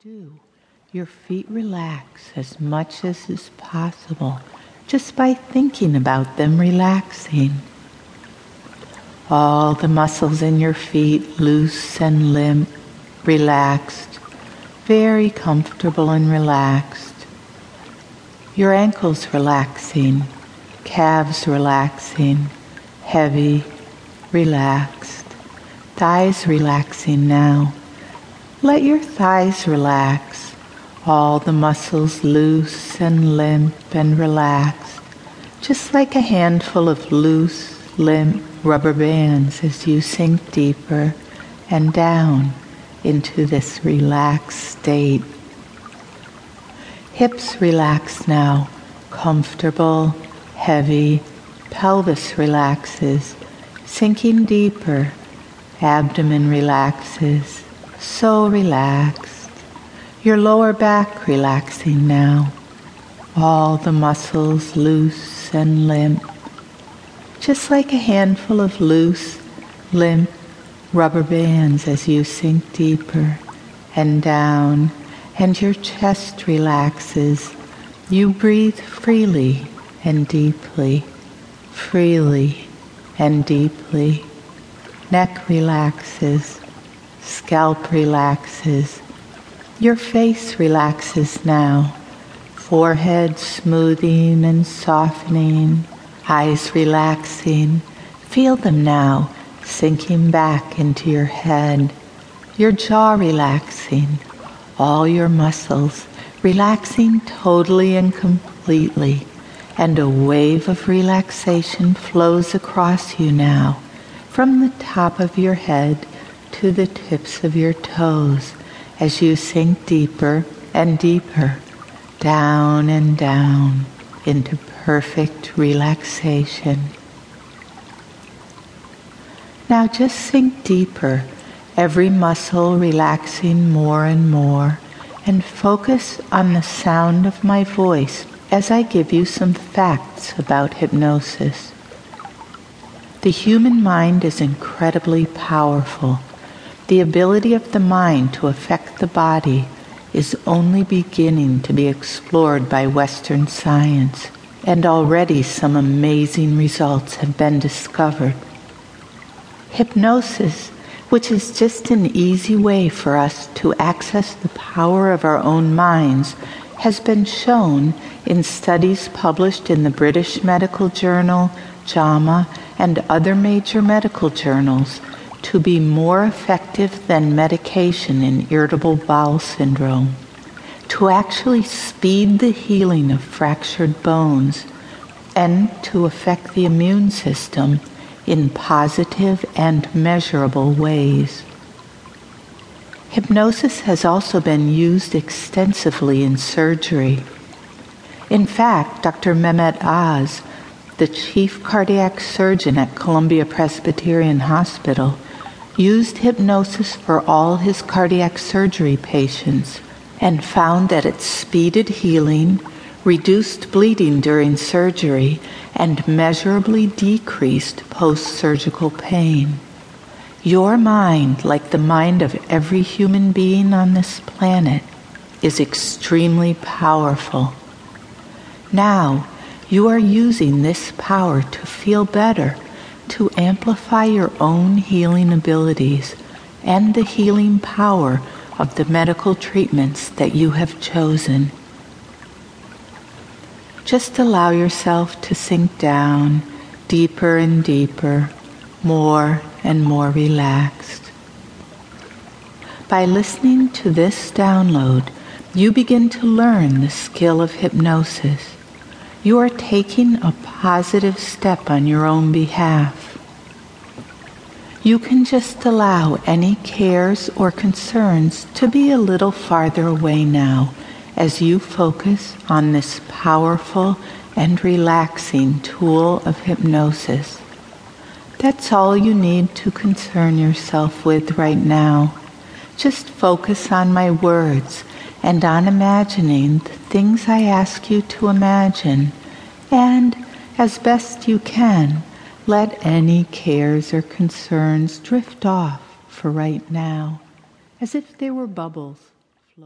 do, your feet relax as much as is possible just by thinking about them relaxing. All the muscles in your feet loose and limp, relaxed, very comfortable and relaxed. Your ankles relaxing, calves relaxing, heavy, relaxed, thighs relaxing now let your thighs relax, all the muscles loose and limp and relaxed, just like a handful of loose, limp rubber bands as you sink deeper and down into this relaxed state. Hips relax now, comfortable, heavy, pelvis relaxes, sinking deeper, abdomen relaxes, so relaxed. Your lower back relaxing now. All the muscles loose and limp. Just like a handful of loose, limp rubber bands as you sink deeper and down and your chest relaxes. You breathe freely and deeply, freely and deeply. Neck relaxes Scalp relaxes. Your face relaxes now. Forehead smoothing and softening. Eyes relaxing. Feel them now sinking back into your head. Your jaw relaxing. All your muscles relaxing totally and completely. And a wave of relaxation flows across you now from the top of your head to the tips of your toes as you sink deeper and deeper, down and down into perfect relaxation. Now just sink deeper, every muscle relaxing more and more, and focus on the sound of my voice as I give you some facts about hypnosis. The human mind is incredibly powerful the ability of the mind to affect the body is only beginning to be explored by Western science, and already some amazing results have been discovered. Hypnosis, which is just an easy way for us to access the power of our own minds, has been shown in studies published in the British Medical Journal, JAMA, and other major medical journals to be more effective than medication in irritable bowel syndrome, to actually speed the healing of fractured bones, and to affect the immune system in positive and measurable ways. Hypnosis has also been used extensively in surgery. In fact, Dr. Mehmet Oz, the chief cardiac surgeon at Columbia Presbyterian Hospital, used hypnosis for all his cardiac surgery patients and found that it speeded healing, reduced bleeding during surgery, and measurably decreased post surgical pain. Your mind, like the mind of every human being on this planet, is extremely powerful. Now, you are using this power to feel better to amplify your own healing abilities and the healing power of the medical treatments that you have chosen. Just allow yourself to sink down deeper and deeper, more and more relaxed. By listening to this download, you begin to learn the skill of hypnosis. You are taking a positive step on your own behalf you can just allow any cares or concerns to be a little farther away now as you focus on this powerful and relaxing tool of hypnosis. That's all you need to concern yourself with right now. Just focus on my words and on imagining the things I ask you to imagine, and as best you can, let any cares or concerns drift off for right now, as if they were bubbles